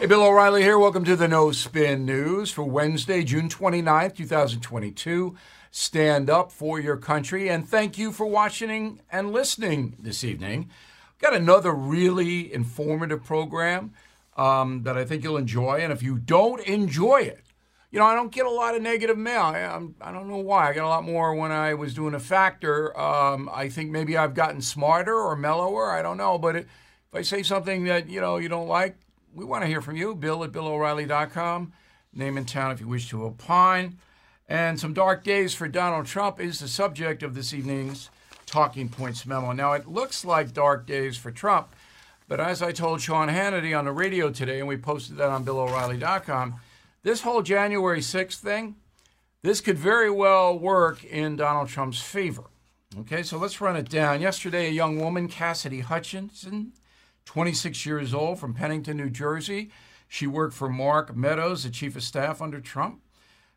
Hey, Bill O'Reilly here. Welcome to the No Spin News for Wednesday, June 29th, 2022. Stand up for your country and thank you for watching and listening this evening. Got another really informative program um, that I think you'll enjoy. And if you don't enjoy it, you know, I don't get a lot of negative mail. I, I'm, I don't know why. I got a lot more when I was doing a factor. Um, I think maybe I've gotten smarter or mellower. I don't know. But it, if I say something that, you know, you don't like, we want to hear from you. Bill at BillO'Reilly.com. Name and town if you wish to opine. And some dark days for Donald Trump is the subject of this evening's Talking Points memo. Now, it looks like dark days for Trump, but as I told Sean Hannity on the radio today, and we posted that on BillO'Reilly.com, this whole January 6th thing, this could very well work in Donald Trump's favor. Okay, so let's run it down. Yesterday, a young woman, Cassidy Hutchinson, 26 years old, from Pennington, New Jersey. She worked for Mark Meadows, the chief of staff under Trump.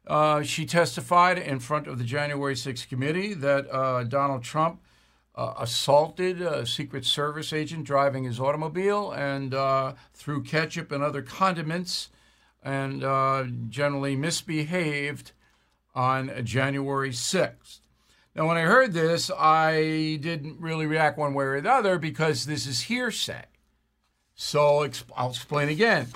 Uh, she testified in front of the January 6th committee that uh, Donald Trump uh, assaulted a Secret Service agent driving his automobile and uh, threw ketchup and other condiments and uh, generally misbehaved on January 6th. Now, when I heard this, I didn't really react one way or the other because this is hearsay. So I'll explain again.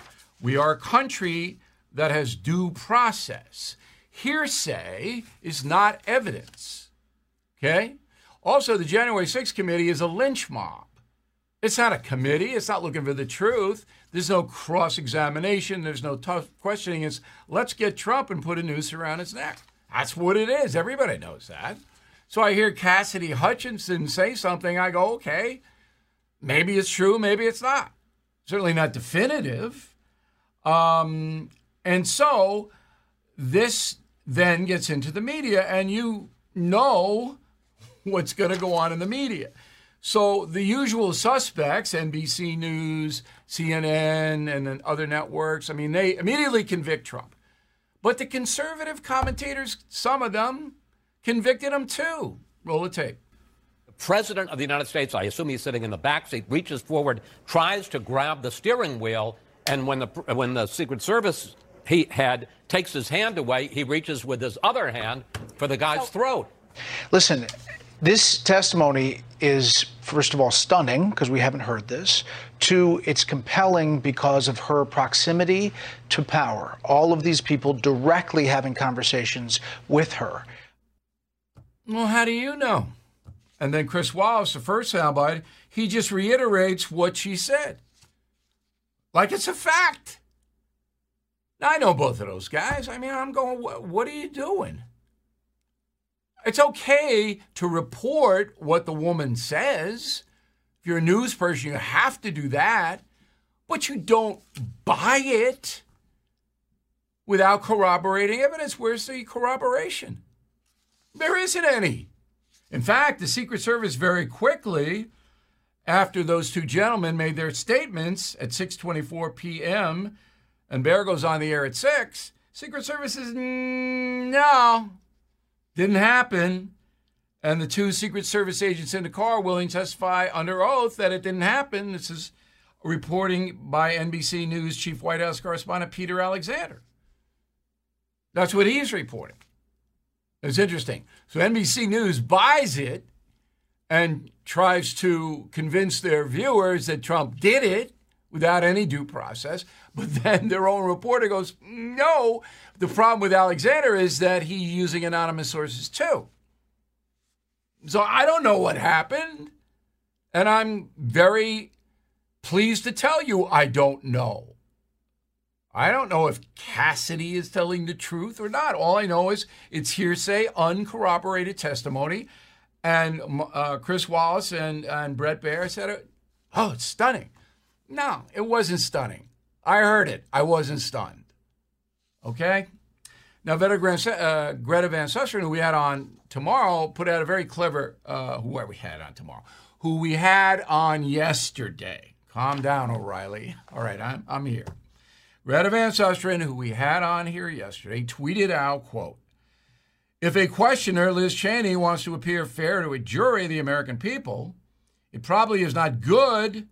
We are a country that has due process. Hearsay is not evidence. Okay? Also, the January 6th committee is a lynch mob. It's not a committee. It's not looking for the truth. There's no cross examination. There's no tough questioning. It's let's get Trump and put a noose around his neck. That's what it is. Everybody knows that. So I hear Cassidy Hutchinson say something. I go, okay, maybe it's true, maybe it's not. Certainly not definitive. Um, and so this then gets into the media, and you know what's going to go on in the media. So the usual suspects, NBC News, CNN, and then other networks, I mean, they immediately convict Trump. But the conservative commentators, some of them, convicted him too. Roll the tape. The president of the United States, I assume he's sitting in the back seat, reaches forward, tries to grab the steering wheel, and when the when the Secret Service he had takes his hand away, he reaches with his other hand for the guy's throat. Listen, this testimony is, first of all, stunning because we haven't heard this. Two, it's compelling because of her proximity to power. All of these people directly having conversations with her. Well, how do you know? And then Chris Wallace, the first soundbite, he just reiterates what she said. Like it's a fact. Now, I know both of those guys. I mean, I'm going, what are you doing? It's okay to report what the woman says. If you're a news person, you have to do that. But you don't buy it without corroborating evidence. Where's the corroboration? There isn't any. In fact, the Secret Service very quickly, after those two gentlemen made their statements at 6:24 p.m., and Baier goes on the air at six, Secret Service says, mm, "No, didn't happen. And the two Secret Service agents in the car willing testify under oath that it didn't happen. This is reporting by NBC News Chief White House correspondent Peter Alexander. That's what he's reporting. It's interesting. So NBC News buys it and tries to convince their viewers that Trump did it without any due process. But then their own reporter goes, no. The problem with Alexander is that he's using anonymous sources too. So I don't know what happened. And I'm very pleased to tell you I don't know. I don't know if Cassidy is telling the truth or not. All I know is it's hearsay, uncorroborated testimony. And uh, Chris Wallace and, and Bret Baier said, oh, it's stunning. No, it wasn't stunning. I heard it. I wasn't stunned. Okay? Now, uh, Greta Van Susteren, who we had on tomorrow, put out a very clever, uh, who we had on tomorrow, who we had on yesterday. Calm down, O'Reilly. All right, I'm, I'm here. Greta Van Susteren, who we had on here yesterday, tweeted out, quote, if a questioner, Liz Cheney, wants to appear fair to a jury of the American people, it probably is not good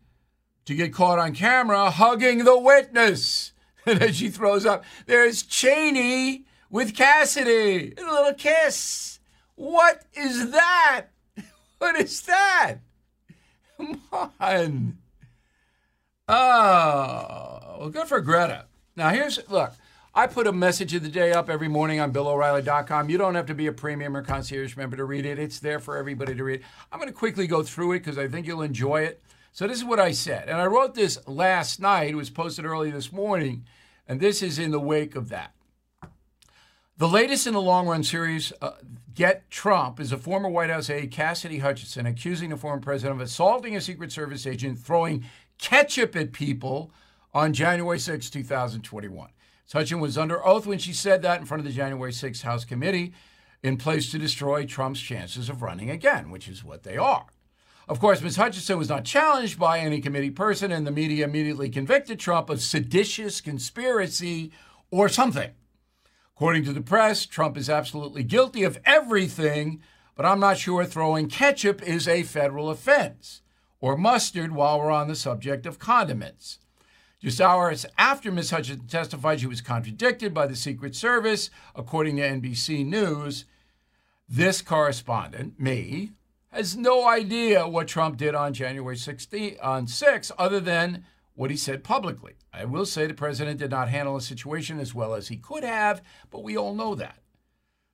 to get caught on camera hugging the witness. And then she throws up, there's Cheney with Cassidy. A little kiss. What is that? What is that? Come on. Oh, well, good for Greta. Now, here's look. I put a message of the day up every morning on BillO'Reilly.com. You don't have to be a premium or concierge member to read it. It's there for everybody to read. I'm going to quickly go through it because I think you'll enjoy it. So this is what I said, and I wrote this last night. It was posted early this morning, and this is in the wake of that. The latest in the long run series, uh, Get Trump, is a former White House aide, Cassidy Hutchinson, accusing the former president of assaulting a Secret Service agent, throwing ketchup at people on January 6, 2021. Hutchinson was under oath when she said that in front of the January 6 House committee in place to destroy Trump's chances of running again, which is what they are. Of course, Ms. Hutchinson was not challenged by any committee person, and the media immediately convicted Trump of seditious conspiracy or something. According to the press, Trump is absolutely guilty of everything, but I'm not sure throwing ketchup is a federal offense, or mustard while we're on the subject of condiments. Just hours after Ms. Hutchinson testified, she was contradicted by the Secret Service, according to NBC News. This correspondent, me, has no idea what Trump did on January 16, on 6, other than what he said publicly. I will say the president did not handle the situation as well as he could have, but we all know that.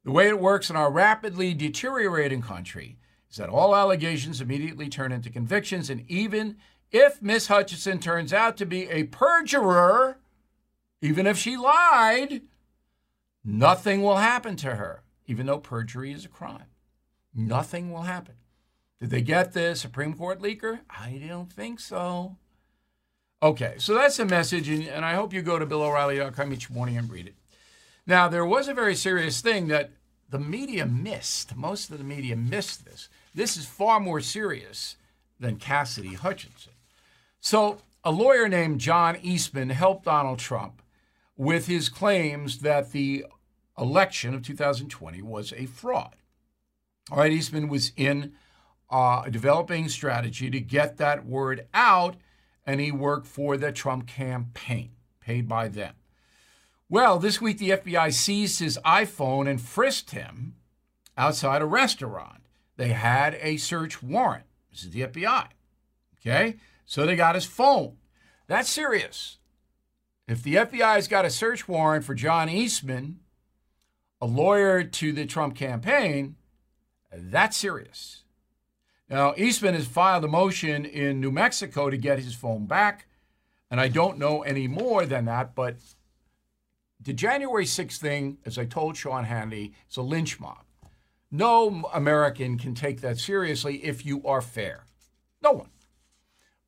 The way it works in our rapidly deteriorating country is that all allegations immediately turn into convictions, and even if Miss Hutchinson turns out to be a perjurer, even if she lied, nothing will happen to her, even though perjury is a crime. Nothing will happen. Did they get the Supreme Court leaker? I don't think so. Okay, so that's the message, and, and I hope you go to BillO'Reilly.com each morning and read it. Now, there was a very serious thing that the media missed. Most of the media missed this. This is far more serious than Cassidy Hutchinson. So, a lawyer named John Eastman helped Donald Trump with his claims that the election of 2020 was a fraud. All right, Eastman was in uh, developing strategy to get that word out and he worked for the Trump campaign, paid by them. Well, this week the FBI seized his iPhone and frisked him outside a restaurant. They had a search warrant. This is the FBI. Okay? So they got his phone. That's serious. If the FBI's got a search warrant for John Eastman, a lawyer to the Trump campaign, that's serious. Now, Eastman has filed a motion in New Mexico to get his phone back, and I don't know any more than that, but the January 6th thing, as I told Sean Hannity, is a lynch mob. No American can take that seriously if you are fair. No one.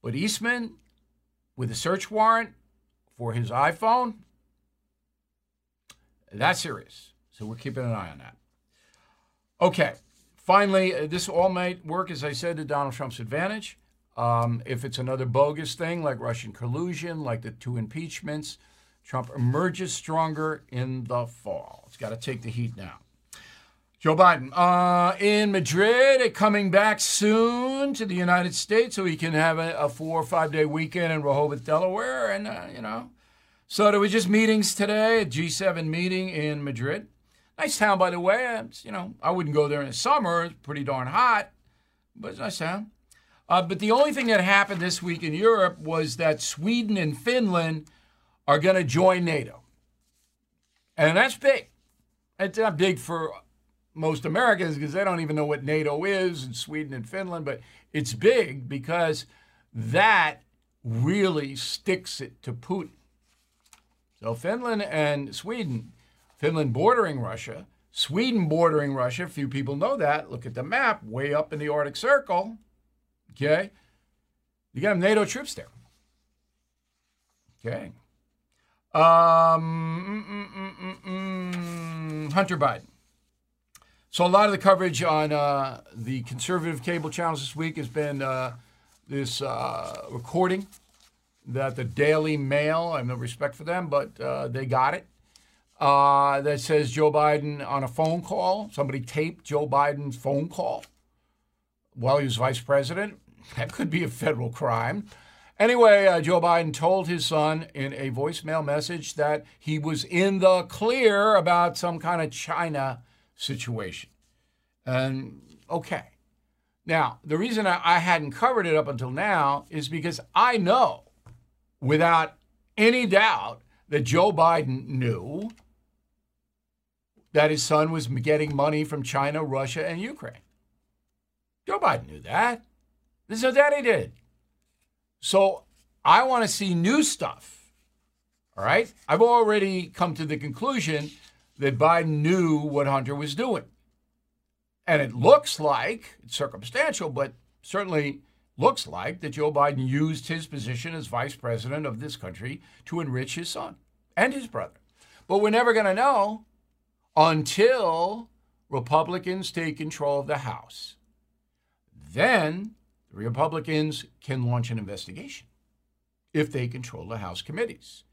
But Eastman, with a search warrant for his iPhone, that's serious. So we're keeping an eye on that. Okay. Finally, uh, this all might work, as I said, to Donald Trump's advantage. Um, if it's another bogus thing like Russian collusion, like the two impeachments, Trump emerges stronger in the fall. It's got to take the heat now. Joe Biden uh, in Madrid, coming back soon to the United States so he can have a, a four or five day weekend in Rehoboth, Delaware. And, uh, you know, so there were just meetings today, a G7 meeting in Madrid. Nice town, by the way. It's, you know, I wouldn't go there in the summer. It's pretty darn hot, but it's nice town. Uh, but the only thing that happened this week in Europe was that Sweden and Finland are going to join NATO. And that's big. It's not big for most Americans because they don't even know what NATO is in Sweden and Finland, but it's big because that really sticks it to Putin. So Finland and Sweden Finland bordering Russia, Sweden bordering Russia. Few people know that. Look at the map, way up in the Arctic Circle. Okay. You got NATO troops there. Okay. Um, mm, mm, mm, Hunter Biden. So a lot of the coverage on uh, the conservative cable channels this week has been uh, this uh, recording that the Daily Mail, I have no respect for them, but uh, they got it, uh, that says Joe Biden on a phone call. Somebody taped Joe Biden's phone call while he was vice president. That could be a federal crime. Anyway, uh, Joe Biden told his son in a voicemail message that he was in the clear about some kind of China situation. And okay. Now, the reason I, I hadn't covered it up until now is because I know without any doubt that Joe Biden knew that his son was getting money from China, Russia, and Ukraine. Joe Biden knew that. This is what daddy did. So I want to see new stuff. All right. I've already come to the conclusion that Biden knew what Hunter was doing. And it looks like, it's circumstantial, but certainly looks like that Joe Biden used his position as vice president of this country to enrich his son and his brother. But we're never going to know until Republicans take control of the House. Then the Republicans can launch an investigation if they control the House committees.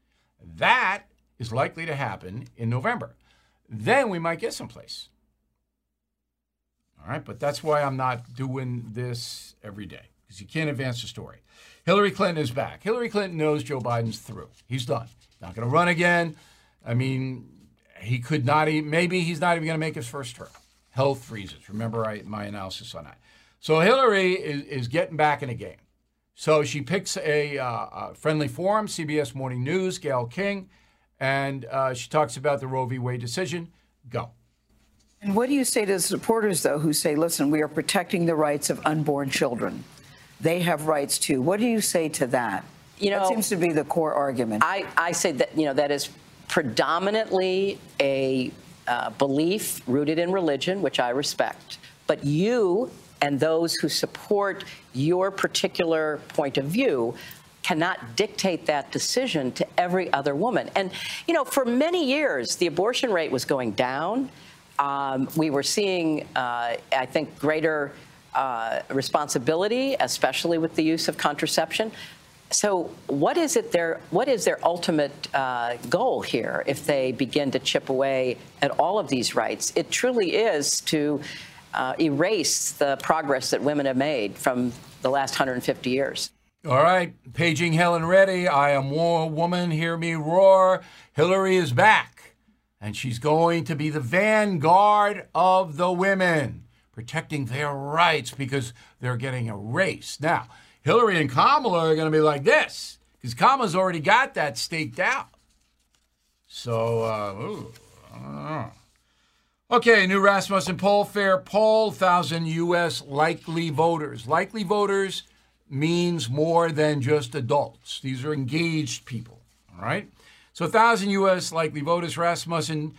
That is likely to happen in November. Then we might get someplace. All right, but that's why I'm not doing this every day because you can't advance the story. Hillary Clinton is back. Hillary Clinton knows Joe Biden's through. He's done. Not going to run again. I mean, he could not even, maybe he's not even going to make his first term. Health freezes. Remember I, my analysis on that. So Hillary is, is getting back in the game. So she picks a, uh, a friendly forum, CBS Morning News, Gayle King, and uh, she talks about the Roe v. Wade decision. Go. And what do you say to the supporters, though, who say, listen, we are protecting the rights of unborn children? They have rights too. What do you say to that? You know, that seems to be the core argument. I, I say that, you know, that is predominantly a uh, belief rooted in religion, which I respect. But you and those who support your particular point of view cannot dictate that decision to every other woman. And, you know, for many years, the abortion rate was going down. Um, we were seeing, uh, I think, greater uh, responsibility, especially with the use of contraception. So, what is it their what is their ultimate uh, goal here? If they begin to chip away at all of these rights, it truly is to uh, erase the progress that women have made from the last 150 years. All right, paging Helen Reddy. I am war woman. Hear me roar. Hillary is back, and she's going to be the vanguard of the women, protecting their rights because they're getting erased. Now, Hillary and Kamala are going to be like this because Kamala's already got that staked out. So, uh, ooh, know. Okay, new Rasmussen poll, fair poll, 1,000 U.S. likely voters. Likely voters means more than just adults. These are engaged people, all right? So 1,000 U.S. likely voters, Rasmussen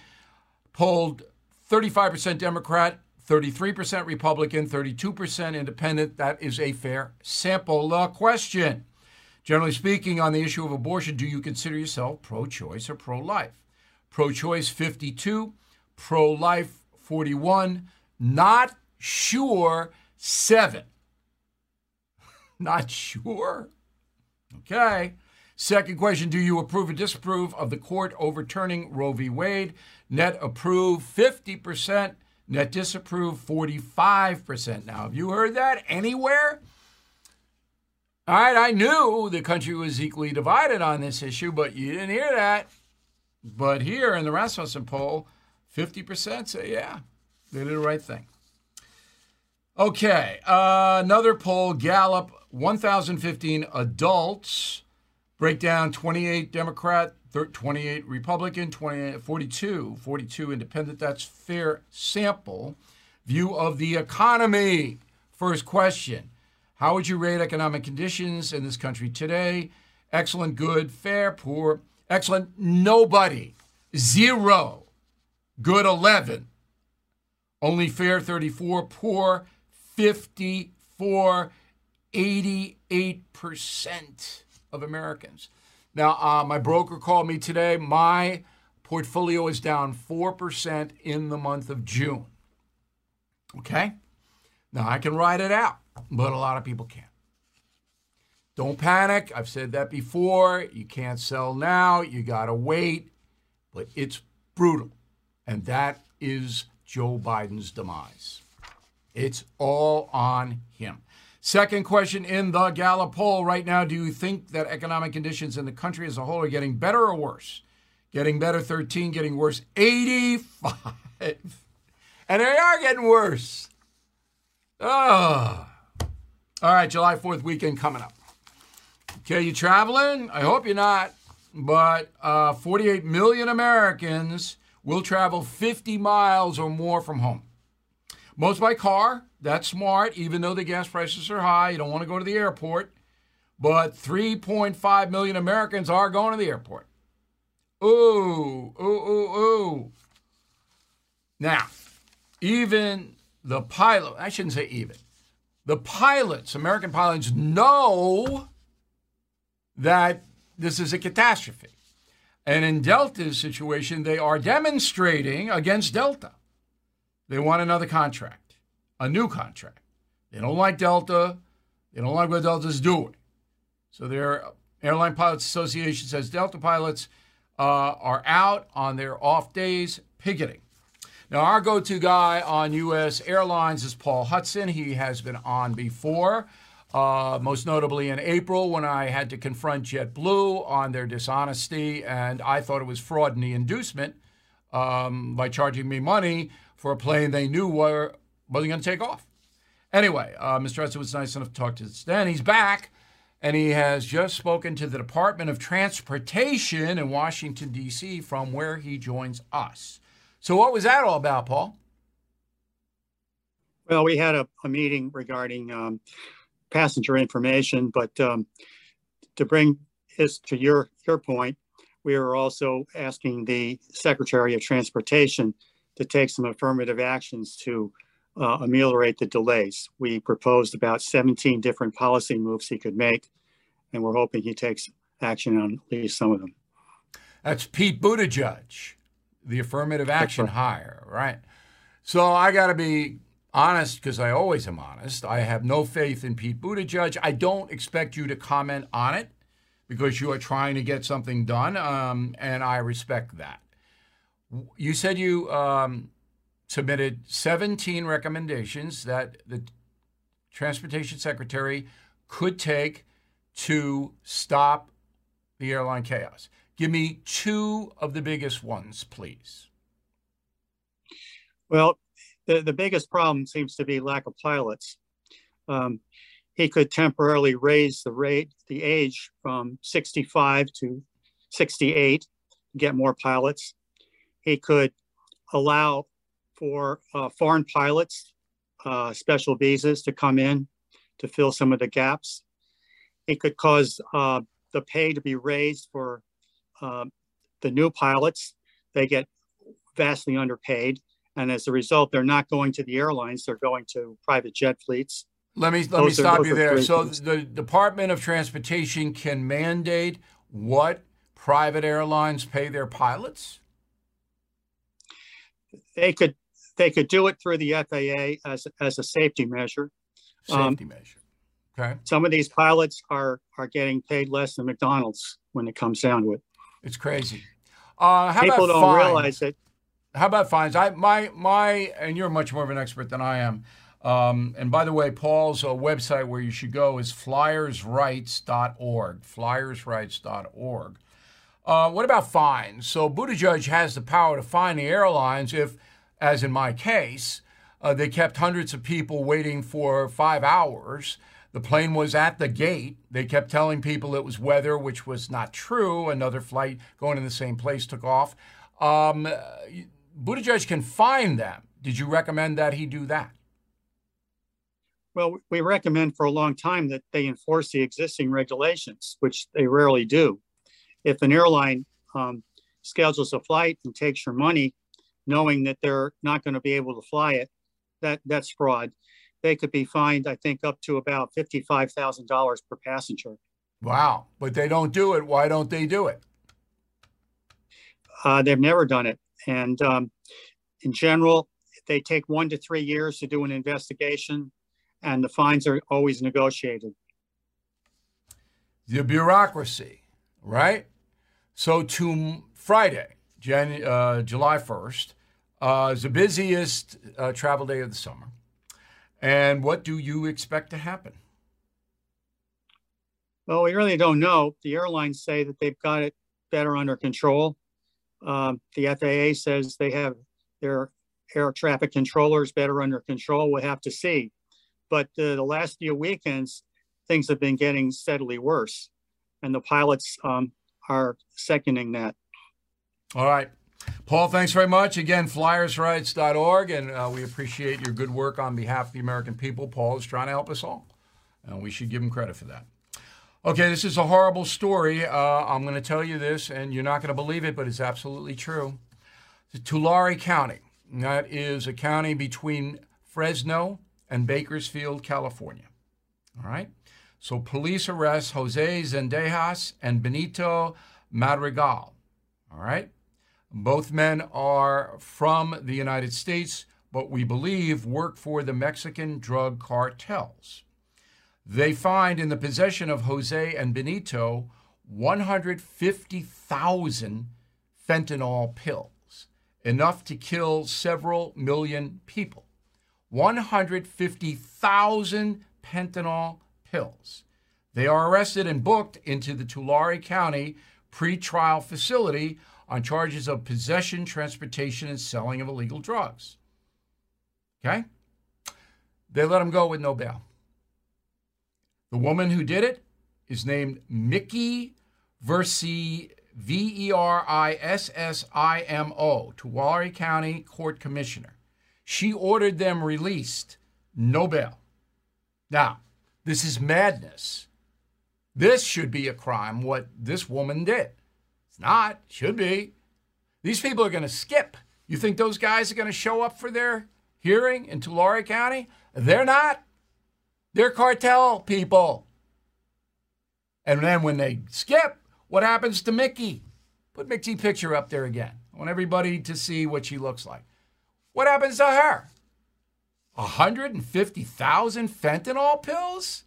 polled 35% Democrat, 33% Republican, 32% Independent. That is a fair sample. The question, generally speaking, on the issue of abortion, do you consider yourself pro-choice or pro-life? Pro-choice, 52 pro life 41, not sure 7. not sure? Okay. Second question Do you approve or disapprove of the court overturning Roe v. Wade? Net approve 50%, net disapprove 45%. Now, have you heard that anywhere? All right, I knew the country was equally divided on this issue, but you didn't hear that. But here in the Rasmussen poll, 50% say, yeah, they did the right thing. Okay, uh, another poll Gallup 1,015 adults, breakdown 28 Democrat, 28 Republican, 28, 42, 42 independent. That's fair sample. View of the economy. First question How would you rate economic conditions in this country today? Excellent, good, fair, poor, excellent, nobody, zero good 11. Only fair 34, poor 54, 88% of Americans. Now, uh, my broker called me today. My portfolio is down 4% in the month of June. Okay? Now, I can ride it out, but a lot of people can't. Don't panic. I've said that before. You can't sell now. You got to wait. But it's brutal. And that is Joe Biden's demise. It's all on. Second question in the Gallup poll right now Do you think that economic conditions in the country as a whole are getting better or worse? Getting better 13, getting worse 85. And they are getting worse. Oh. All right, July 4th weekend coming up. Okay, you traveling? I hope you're not. But uh, 48 million Americans will travel 50 miles or more from home. Most by car. That's smart, even though the gas prices are high. You don't want to go to the airport. But 3.5 million Americans are going to the airport. Ooh, ooh, ooh, ooh. Now, even the pilot, I shouldn't say even, the pilots, American pilots, know that this is a catastrophe. And in Delta's situation, they are demonstrating against Delta. They want another contract, a new contract. They don't like Delta. They don't like what Delta's doing. So their Airline Pilots Association says Delta pilots uh, are out on their off days picketing. Now, our go to guy on U.S. Airlines is Paul Hudson. He has been on before, uh, most notably in April when I had to confront JetBlue on their dishonesty, and I thought it was fraud in the inducement um, by charging me money for a plane they knew were, wasn't going to take off. Anyway, uh, Mr. Hudson was nice enough to talk to us then. He's back, and he has just spoken to the Department of Transportation in Washington, D.C., from where he joins us. So, what was that all about, Paul? Well, we had a, a meeting regarding um, passenger information, but um, to bring this to your your point, we are also asking the Secretary of Transportation to take some affirmative actions to uh, ameliorate the delays. We proposed about 17 different policy moves he could make, and we're hoping he takes action on at least some of them. That's Pete Buttigieg the affirmative action right. hire, right? So I got to be honest because I always am honest. I have no faith in Pete Buttigieg. I don't expect you to comment on it because you are trying to get something done, um, and I respect that. You said you um, submitted 17 recommendations that the transportation secretary could take to stop the airline chaos. Give me two of the biggest ones, please. Well, the, the biggest problem seems to be lack of pilots. Um, he could temporarily raise the rate, the age from 65 to 68, get more pilots. He could allow for uh, foreign pilots, uh, special visas to come in to fill some of the gaps. It could cause uh, the pay to be raised for um, the new pilots, they get vastly underpaid. And as a result, they're not going to the airlines, they're going to private jet fleets. Let me let those me stop are, you there. So the Department of Transportation can mandate what private airlines pay their pilots? They could they could do it through the FAA as as a safety measure. Safety um, measure. Okay. Some of these pilots are are getting paid less than McDonald's when it comes down to it. It's crazy. Uh, People don't fines? realize it. How about fines? I my my, and you're much more of an expert than I am. Um, and by the way, Paul's uh, website where you should go is flyersrights.org. Flyersrights.org. Uh, what about fines? So Buttigieg has the power to fine the airlines if, as in my case, uh, they kept hundreds of people waiting for five hours the plane was at the gate. They kept telling people it was weather, which was not true. Another flight going in the same place took off. Um, Buttigieg can fine them. Did you recommend that he do that? Well, we recommend for a long time that they enforce the existing regulations, which they rarely do. If an airline um, schedules a flight and takes your money, knowing that they're not going to be able to fly it, that that's fraud they could be fined, I think, up to about $55,000 per passenger. Wow. But they don't do it. Why don't they do it? Uh, they've never done it. And um, in general, they take one to three years to do an investigation, and the fines are always negotiated. The bureaucracy, right? So, to Friday, Jan- uh, July 1st, uh, is the busiest uh, travel day of the summer. And what do you expect to happen? Well, we really don't know. The airlines say that they've got it better under control. Um, the FAA says they have their air traffic controllers better under control. We'll have to see. But uh, the last few weekends, things have been getting steadily worse, and the pilots um, are seconding that. All right. Paul, thanks very much. Again, flyersrights.org, and uh, we appreciate your good work on behalf of the American people. Paul is trying to help us all, and we should give him credit for that. Okay, this is a horrible story. Uh, I'm going to tell you this, and you're not going to believe it, but it's absolutely true. Tulare County, that is a county between Fresno and Bakersfield, California. All right? So police arrest Jose Zendejas and Benito Madrigal. All right? Both men are from the United States, but we believe work for the Mexican drug cartels. They find in the possession of Jose and Benito 150,000 fentanyl pills, enough to kill several million people. 150,000 fentanyl pills. They are arrested and booked into the Tulare County pretrial facility on charges of possession, transportation, and selling of illegal drugs. Okay? They let them go with no bail. The woman who did it is named Mickey Verissimo, V E R I S S I M O, Tulare County Court Commissioner. She ordered them released, no bail. Now, this is madness. This should be a crime, what this woman did. Not, should be. These people are going to skip. You think those guys are going to show up for their hearing in Tulare County? They're not. They're cartel people. And then when they skip, what happens to Mickey? Put Mickey's picture up there again. I want everybody to see what she looks like. What happens to her? 150,000 fentanyl pills?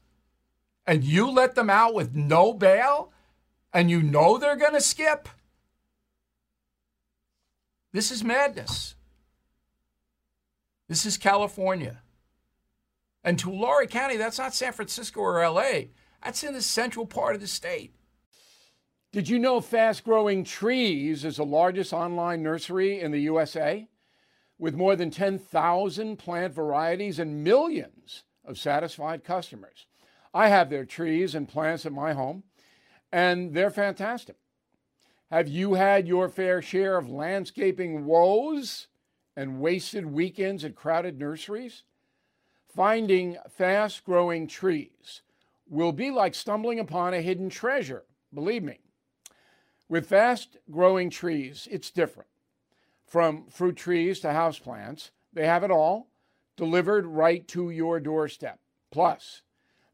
And you let them out with no bail? And you know they're going to skip? This is madness. This is California. And Tulare County, that's not San Francisco or LA. That's in the central part of the state. Did you know Fast Growing Trees is the largest online nursery in the USA? With more than 10,000 plant varieties and millions of satisfied customers. I have their trees and plants at my home, and they're fantastic. Have you had your fair share of landscaping woes and wasted weekends at crowded nurseries? Finding fast growing trees will be like stumbling upon a hidden treasure, believe me. With fast growing trees, it's different. From fruit trees to houseplants, they have it all delivered right to your doorstep. Plus,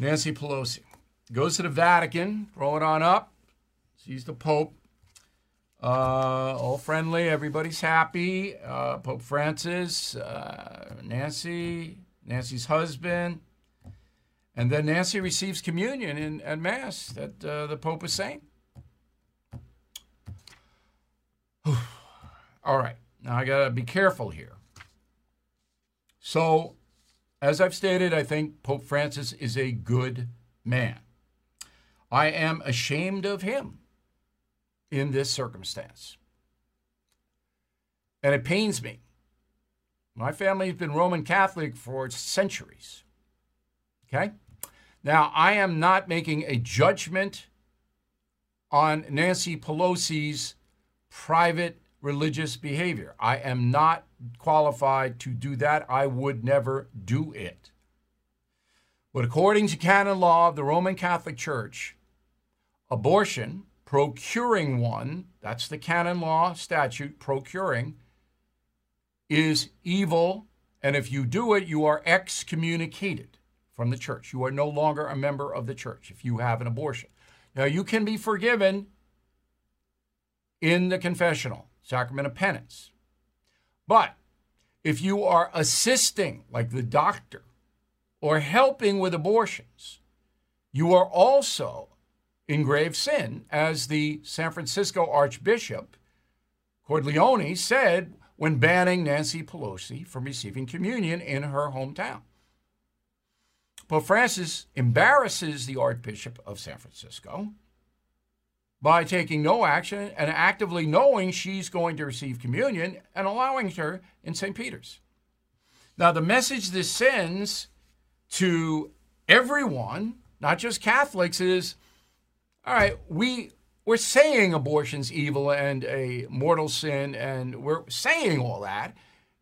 Nancy Pelosi goes to the Vatican, throw it on up, sees the Pope. Uh, all friendly, everybody's happy. Uh, Pope Francis, uh, Nancy, Nancy's husband, and then Nancy receives communion in at Mass that uh, the Pope is saying. all right, now I gotta be careful here. So, as I've stated, I think Pope Francis is a good man. I am ashamed of him in this circumstance. And it pains me. My family has been Roman Catholic for centuries. Okay? Now, I am not making a judgment on Nancy Pelosi's private religious behavior. I am not qualified to do that. I would never do it. But according to canon law of the Roman Catholic Church, abortion procuring one, that's the canon law statute, procuring, is evil. And if you do it, you are excommunicated from the church. You are no longer a member of the church if you have an abortion. Now, you can be forgiven in the confessional, sacrament of penance. But if you are assisting, like the doctor, or helping with abortions, you are also in grave sin, as the San Francisco Archbishop Cordileone said when banning Nancy Pelosi from receiving communion in her hometown. Pope Francis embarrasses the Archbishop of San Francisco by taking no action and actively knowing she's going to receive communion and allowing her in St. Peter's. Now, the message this sends to everyone, not just Catholics, is all right, we, we're saying abortion's evil and a mortal sin, and we're saying all that.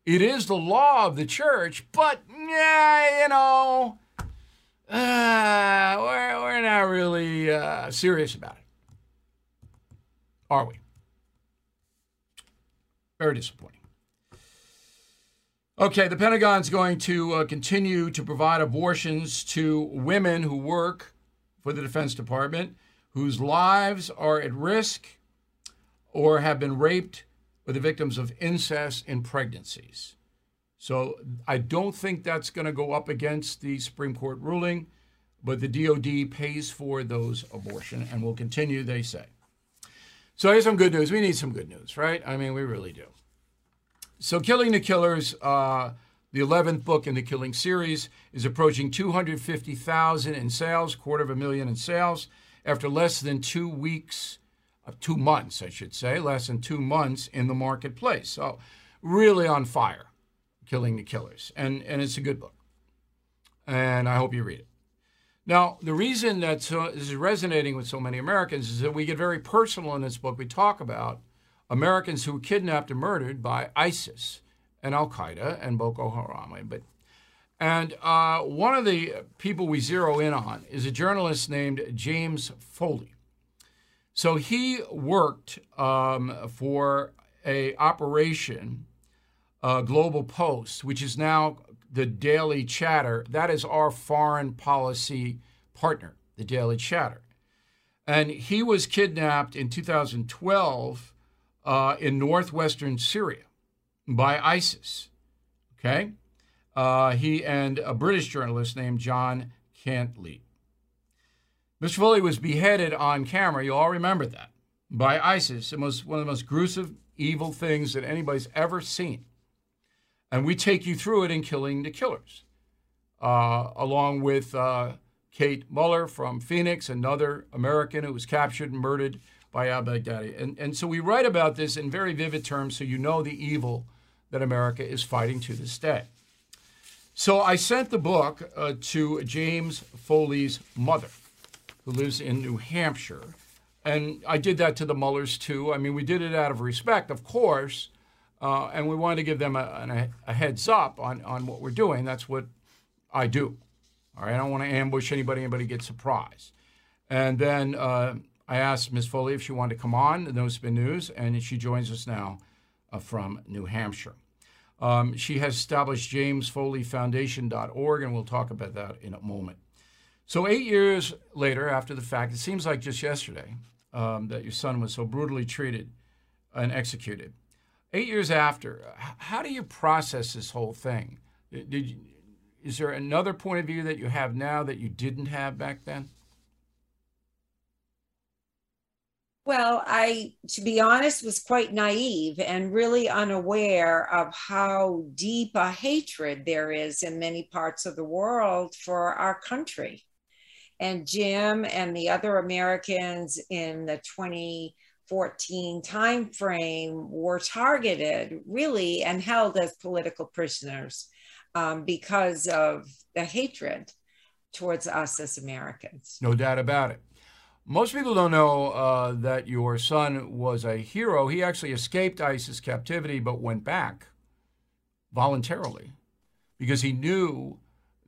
It is the law of the church, but, yeah, you know, uh, we're, we're not really uh, serious about it. Are we? Very disappointing. Okay, the Pentagon's going to uh, continue to provide abortions to women who work for the Defense Department whose lives are at risk or have been raped or the victims of incest in pregnancies. So I don't think that's going to go up against the Supreme Court ruling, but the DoD pays for those abortion and will continue, they say. So here's some good news. We need some good news, right? I mean, we really do. So, Killing the Killers, uh, the 11th book in the Killing series, is approaching 250,000 in sales, quarter of a million in sales, after less than two weeks, uh, two months, I should say, less than two months in the marketplace. So, really on fire, Killing the Killers. And, and it's a good book. And I hope you read it. Now, the reason that so, this is resonating with so many Americans is that we get very personal in this book. We talk about Americans who were kidnapped and murdered by ISIS and Al Qaeda and Boko Haram. But and uh, one of the people we zero in on is a journalist named James Foley. So he worked um, for a operation, uh, Global Post, which is now the Daily Chatter. That is our foreign policy partner, the Daily Chatter. And he was kidnapped in 2012 uh, in northwestern Syria by ISIS. Okay? Uh, he and a British journalist named John Cantlie. Mr. Foley was beheaded on camera. You all remember that by ISIS. It was one of the most gruesome, evil things that anybody's ever seen. And we take you through it in Killing the Killers, uh, along with uh, Kate Mueller from Phoenix, another American who was captured and murdered by al Baghdadi. And, and so we write about this in very vivid terms so you know the evil that America is fighting to this day. So I sent the book uh, to James Foley's mother, who lives in New Hampshire. And I did that to the Muellers too. I mean, we did it out of respect, of course, uh, and we wanted to give them a, a, heads up on, on what we're doing. That's what I do. All right, I don't want to ambush anybody, anybody get surprised. And then uh, I asked Ms. Foley if she wanted to come on the No Spin News, and she joins us now uh, from New Hampshire. Um, she has established jamesfoleyfoundation.org, and we'll talk about that in a moment. So, eight years later, after the fact, it seems like just yesterday um, that your son was so brutally treated and executed eight years after, how do you process this whole thing? Did you, is there another point of view that you have now that you didn't have back then? Well, I, to be honest, was quite naive and really unaware of how deep a hatred there is in many parts of the world for our country. And Jim and the other Americans in the 20, 14 timeframe were targeted really and held as political prisoners um, because of the hatred towards us as Americans. No doubt about it. Most people don't know uh, that your son was a hero. He actually escaped ISIS captivity but went back voluntarily because he knew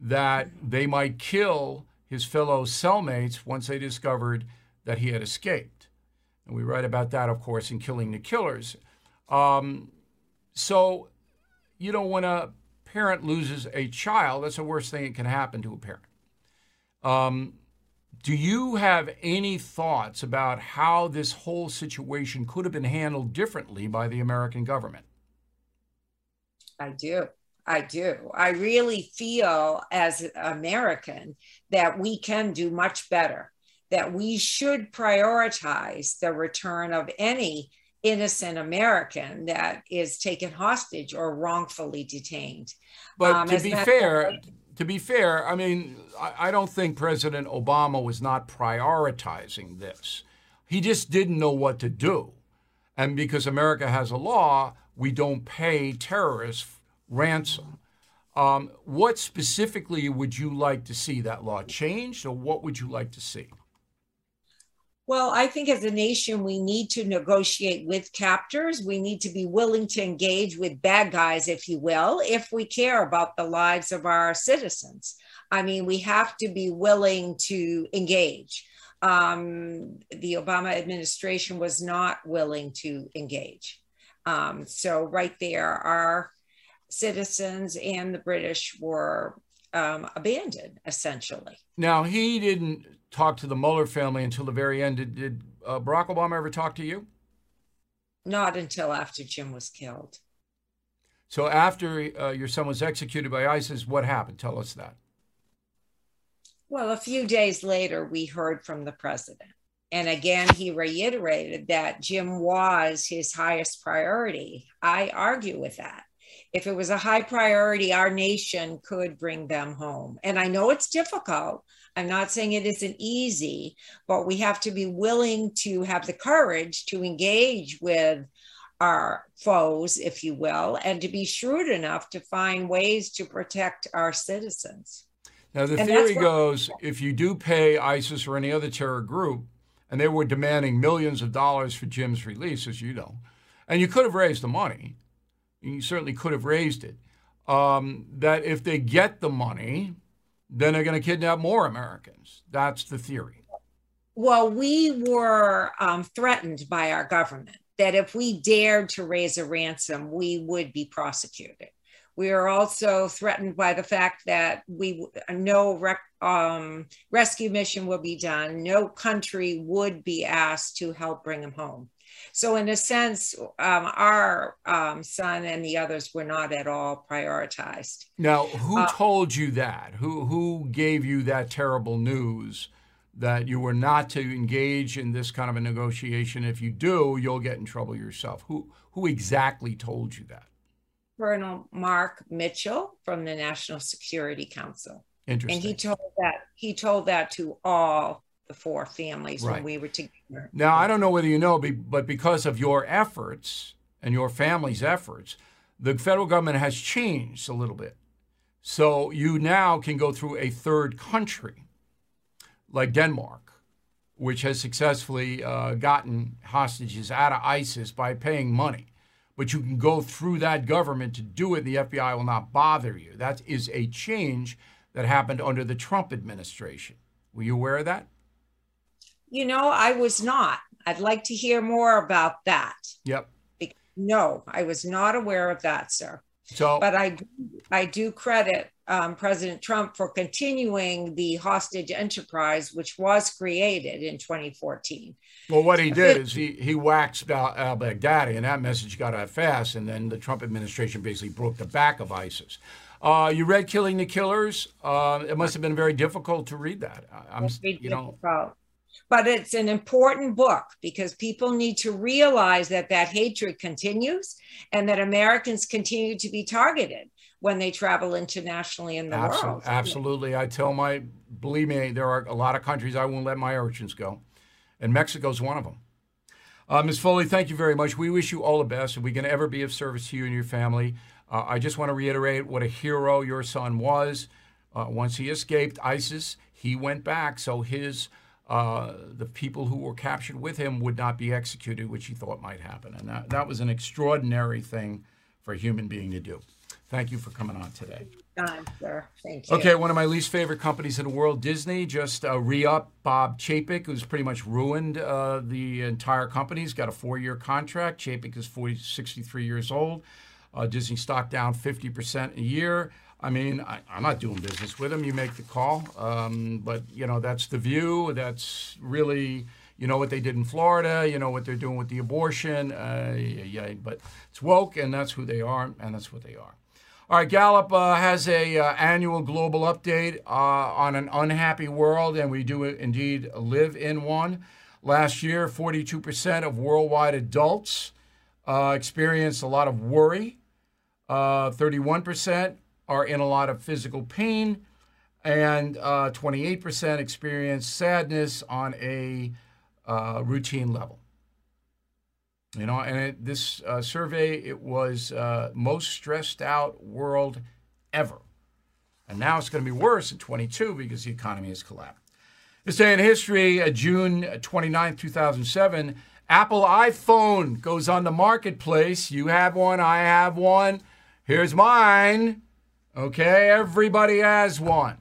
that they might kill his fellow cellmates once they discovered that he had escaped. And we write about that, of course, in Killing the Killers. Um, so, you know, when a parent loses a child, that's the worst thing that can happen to a parent. Um, do you have any thoughts about how this whole situation could have been handled differently by the American government? I do. I do. I really feel as an American that we can do much better, that we should prioritize the return of any innocent American that is taken hostage or wrongfully detained. But um, to be fair, to be fair, I mean, I, I don't think President Obama was not prioritizing this. He just didn't know what to do. And because America has a law, we don't pay terrorists ransom. Um, what specifically would you like to see that law changed, or what would you like to see? Well, I think as a nation, we need to negotiate with captors. We need to be willing to engage with bad guys, if you will, if we care about the lives of our citizens. I mean, we have to be willing to engage. Um, the Obama administration was not willing to engage. Um, so, right there, our citizens and the British were um, abandoned, essentially. Now, he didn't talk to the Mueller family until the very end. Did, did uh, Barack Obama ever talk to you? Not until after Jim was killed. So, after uh, your son was executed by ISIS, what happened? Tell us that. Well, a few days later, we heard from the president. And again, he reiterated that Jim was his highest priority. I argue with that if it was a high priority, our nation could bring them home. And I know it's difficult. I'm not saying it isn't easy, but we have to be willing to have the courage to engage with our foes, if you will, and to be shrewd enough to find ways to protect our citizens. Now, the and theory goes if you do pay ISIS or any other terror group, and they were demanding millions of dollars for Jim's release, as you know, and you could have raised the money, you certainly could have raised it, um, that if they get the money, then they're going to kidnap more Americans. That's the theory. Well, we were um, threatened by our government that if we dared to raise a ransom, we would be prosecuted. We are also threatened by the fact that we no rec, um, rescue mission will be done. No country would be asked to help bring him home. So, in a sense, um, our um, son and the others were not at all prioritized. Now, who uh, told you that? Who who gave you that terrible news that you were not to engage in this kind of a negotiation? If you do, you'll get in trouble yourself. Who who exactly told you that? Colonel Mark Mitchell from the National Security Council. Interesting. And he told that he told that to all the four families right. when we were together. Now, I don't know whether you know, but because of your efforts and your family's efforts, the federal government has changed a little bit. So you now can go through a third country like Denmark, which has successfully uh, gotten hostages out of ISIS by paying money. But you can go through that government to do it. The FBI will not bother you. That is a change that happened under the Trump administration. Were you aware of that? You know, I was not. I'd like to hear more about that. Yep. No, I was not aware of that, sir. So, but I, I do credit um, President Trump for continuing the hostage enterprise, which was created in 2014. Well, what he did is he he waxed al, al Baghdadi, and that message got out fast. And then the Trump administration basically broke the back of ISIS. Uh, you read "Killing the Killers." Uh, it must have been very difficult to read that. I'm, you know, but it's an important book because people need to realize that that hatred continues and that Americans continue to be targeted when they travel internationally in the absolutely, world. Absolutely. I tell my, believe me, there are a lot of countries I won't let my urchins go. And Mexico's one of them. Uh, Ms. Foley, thank you very much. We wish you all the best. If we can ever be of service to you and your family, uh, I just want to reiterate what a hero your son was. Uh, once he escaped ISIS, he went back. So his uh, the people who were captured with him would not be executed, which he thought might happen. And that, that was an extraordinary thing for a human being to do. Thank you for coming on today. Time, sir. Thank you. Okay, one of my least favorite companies in the world, Disney, just uh, re-up Bob Chapek, who's pretty much ruined uh, the entire company. He's got a four-year contract. Chapek is 40, 63 years old. Uh, Disney stock down 50% a year. I mean, I, am not doing business with them. You make the call. Um, but, you know, that's the view. That's really, you know, what they did in Florida. You know, what they're doing with the abortion. Uh, yeah, yeah, but it's woke, and that's who they are, and that's what they are. All right, Gallup uh, has a uh, annual global update uh, on an unhappy world, and we do indeed live in one. Last year, 42% of worldwide adults uh, experienced a lot of worry. 31% uh, are in a lot of physical pain, and uh, 28% experience sadness on a uh, routine level. You know, and it, this uh, survey, it was uh, most stressed out world ever. And now it's going to be worse in 22 because the economy has collapsed. This day in history, uh, June 29, 2007, Apple iPhone goes on the marketplace. You have one, I have one. Here's mine. Okay, everybody has one.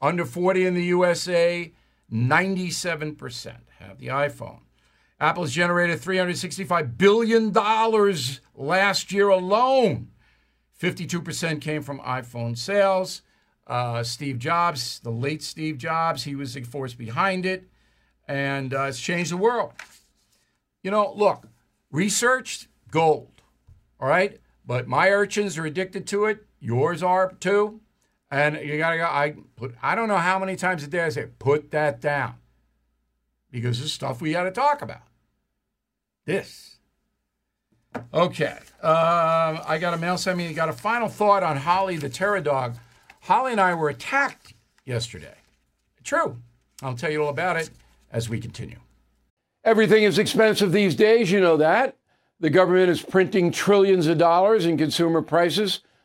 Under 40 in the USA, 97% have the iPhone. Apple's generated $365 billion last year alone. 52% came from iPhone sales. Uh, Steve Jobs, the late Steve Jobs, he was the force behind it, and uh, it's changed the world. You know, look, researched gold, all right? But my urchins are addicted to it. Yours are too. And you gotta go. I put. I don't know how many times a day I say, put that down, because it's stuff we got to talk about. This. Okay. Uh, I got a mail sent me. Got a final thought on Holly the terror dog. Holly and I were attacked yesterday. True. I'll tell you all about it as we continue. Everything is expensive these days. You know that. The government is printing trillions of dollars and consumer prices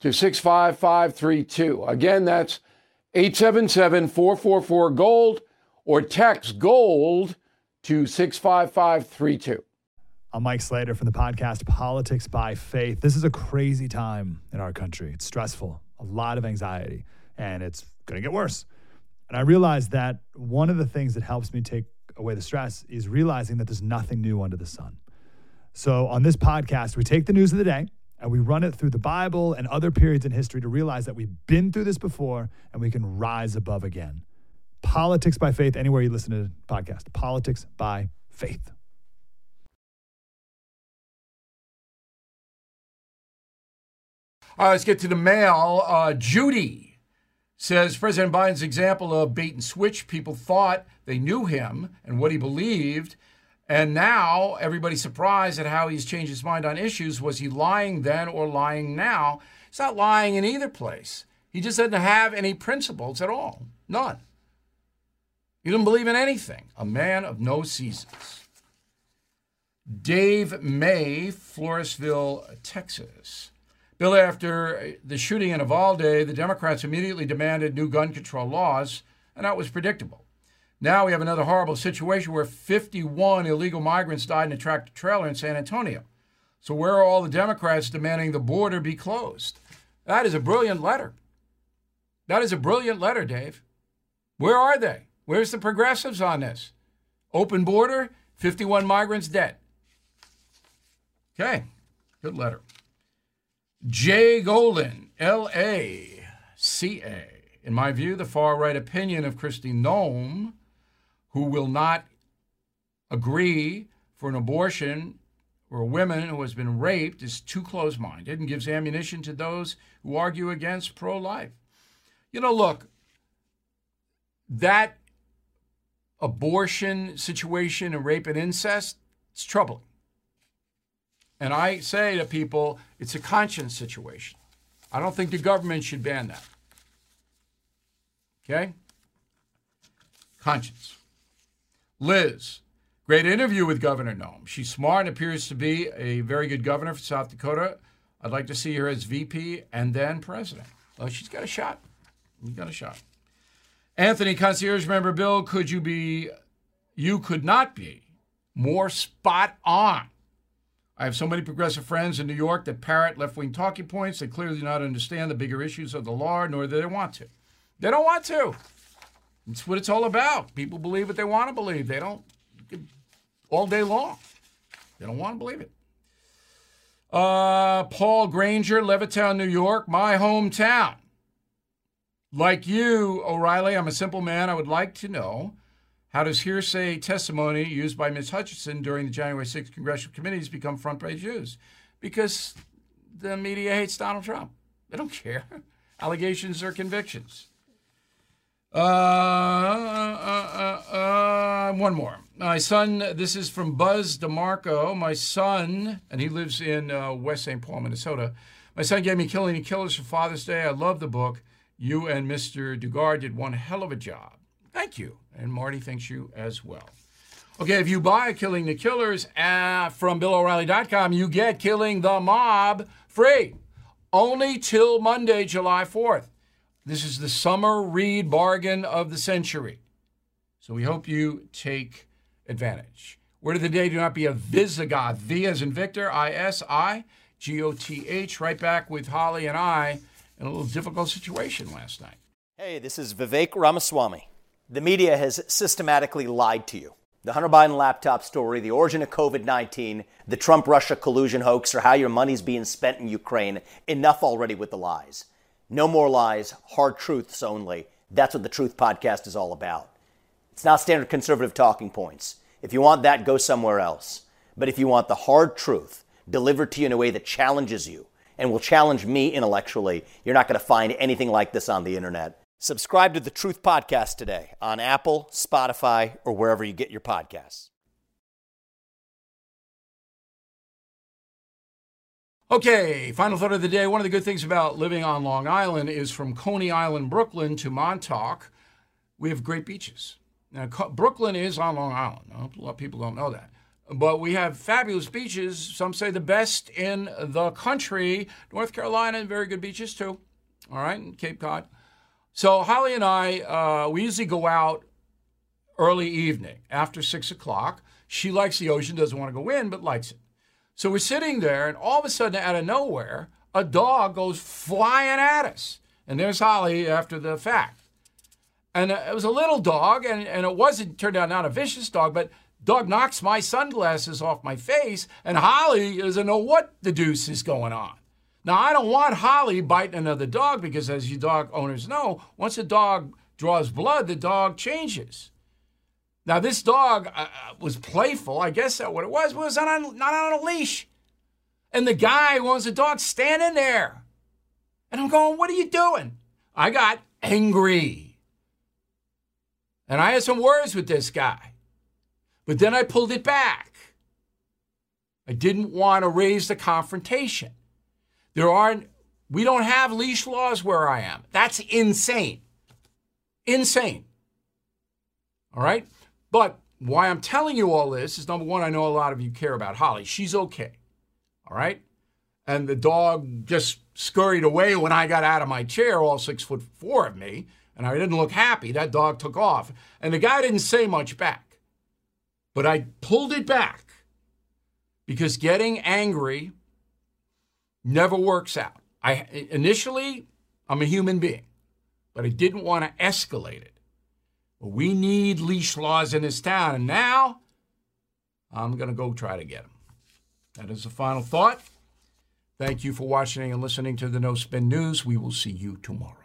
to 65532. Again, that's 877 444 GOLD or text GOLD to 65532. I'm Mike Slater from the podcast Politics by Faith. This is a crazy time in our country. It's stressful, a lot of anxiety, and it's going to get worse. And I realized that one of the things that helps me take away the stress is realizing that there's nothing new under the sun. So on this podcast, we take the news of the day and we run it through the Bible and other periods in history to realize that we've been through this before and we can rise above again. Politics by faith, anywhere you listen to the podcast. Politics by faith. All right, let's get to the mail. Uh, Judy says President Biden's example of bait and switch, people thought they knew him and what he believed and now everybody's surprised at how he's changed his mind on issues. Was he lying then or lying now? He's not lying in either place. He just doesn't have any principles at all. None. He doesn't believe in anything. A man of no seasons. Dave May, Floresville, Texas. Bill, after the shooting in Uvalde, the Democrats immediately demanded new gun control laws, and that was predictable. Now we have another horrible situation where 51 illegal migrants died in a tractor trailer in San Antonio. So, where are all the Democrats demanding the border be closed? That is a brilliant letter. That is a brilliant letter, Dave. Where are they? Where's the progressives on this? Open border, 51 migrants dead. Okay, good letter. Jay Golden, L A C A. In my view, the far right opinion of Kristi Noem who will not agree for an abortion or a woman who has been raped is too close minded and gives ammunition to those who argue against pro life. You know, look, that abortion situation and rape and incest, it's troubling. And I say to people, it's a conscience situation. I don't think the government should ban that. Okay? Conscience. Liz, great interview with Governor Noem. She's smart and appears to be a very good governor for South Dakota. I'd like to see her as VP and then president. Well, she's got a shot. She's got a shot. Anthony, concierge member Bill, could you be, you could not be more spot on. I have so many progressive friends in New York that parrot left wing talking points. They clearly do not understand the bigger issues of the law, nor do they want to. They don't want to. It's what it's all about. People believe what they want to believe. They don't all day long. They don't want to believe it. Uh, Paul Granger, Levittown, New York, my hometown. Like you, O'Reilly, I'm a simple man. I would like to know how does hearsay testimony used by Ms. Hutchinson during the January 6th congressional committees become front page news? Because the media hates Donald Trump. They don't care. Allegations or convictions. Uh, uh, uh, uh, one more. My son, this is from Buzz DeMarco. My son, and he lives in uh, West St. Paul, Minnesota. My son gave me Killing the Killers for Father's Day. I love the book. You and Mr. Dugard did one hell of a job. Thank you. And Marty thanks you as well. Okay, if you buy Killing the Killers uh, from BillO'Reilly.com, you get Killing the Mob free. Only till Monday, July 4th. This is the summer read bargain of the century. So we hope you take advantage. Word of the day do not be a Visigoth. V as in Victor, I S I G O T H. Right back with Holly and I in a little difficult situation last night. Hey, this is Vivek Ramaswamy. The media has systematically lied to you. The Hunter Biden laptop story, the origin of COVID 19, the Trump Russia collusion hoax, or how your money's being spent in Ukraine. Enough already with the lies. No more lies, hard truths only. That's what the Truth Podcast is all about. It's not standard conservative talking points. If you want that, go somewhere else. But if you want the hard truth delivered to you in a way that challenges you, and will challenge me intellectually, you're not going to find anything like this on the internet. Subscribe to the Truth Podcast today on Apple, Spotify, or wherever you get your podcasts. Okay, final thought of the day. One of the good things about living on Long Island is from Coney Island, Brooklyn to Montauk, we have great beaches. Now, Brooklyn is on Long Island. A lot of people don't know that. But we have fabulous beaches. Some say the best in the country. North Carolina, very good beaches too. All right, and Cape Cod. So Holly and I, uh, we usually go out early evening after six o'clock. She likes the ocean, doesn't want to go in, but likes it. So we're sitting there, and all of a sudden, out of nowhere, a dog goes flying at us. And there's Holly after the fact. And uh, it was a little dog, and, and it wasn't, turned out not a vicious dog, but Dog knocks my sunglasses off my face, and Holly doesn't know what the deuce is going on. Now, I don't want Holly biting another dog because, as you dog owners know, once a dog draws blood, the dog changes. Now, this dog uh, uh was playful. I guess that's what it was, it was not on, not on a leash. And the guy wants the dog standing there. And I'm going, What are you doing? I got angry. And I had some words with this guy. But then I pulled it back. I didn't want to raise the confrontation. There aren't, we don't have leash laws where I am. That's insane. Insane. All right? But why I'm telling you all this is number one, I know a lot of you care about Holly. She's okay. All right? And the dog just scurried away when I got out of my chair, all six foot four of me, and I didn't look happy. That dog took off. And the guy didn't say much back. But I pulled it back because getting angry never works out. I initially I'm a human being, but I didn't want to escalate it. But we need leash laws in this town, and now I'm going to go try to get them. That is the final thought. Thank you for watching and listening to the No Spin News. We will see you tomorrow.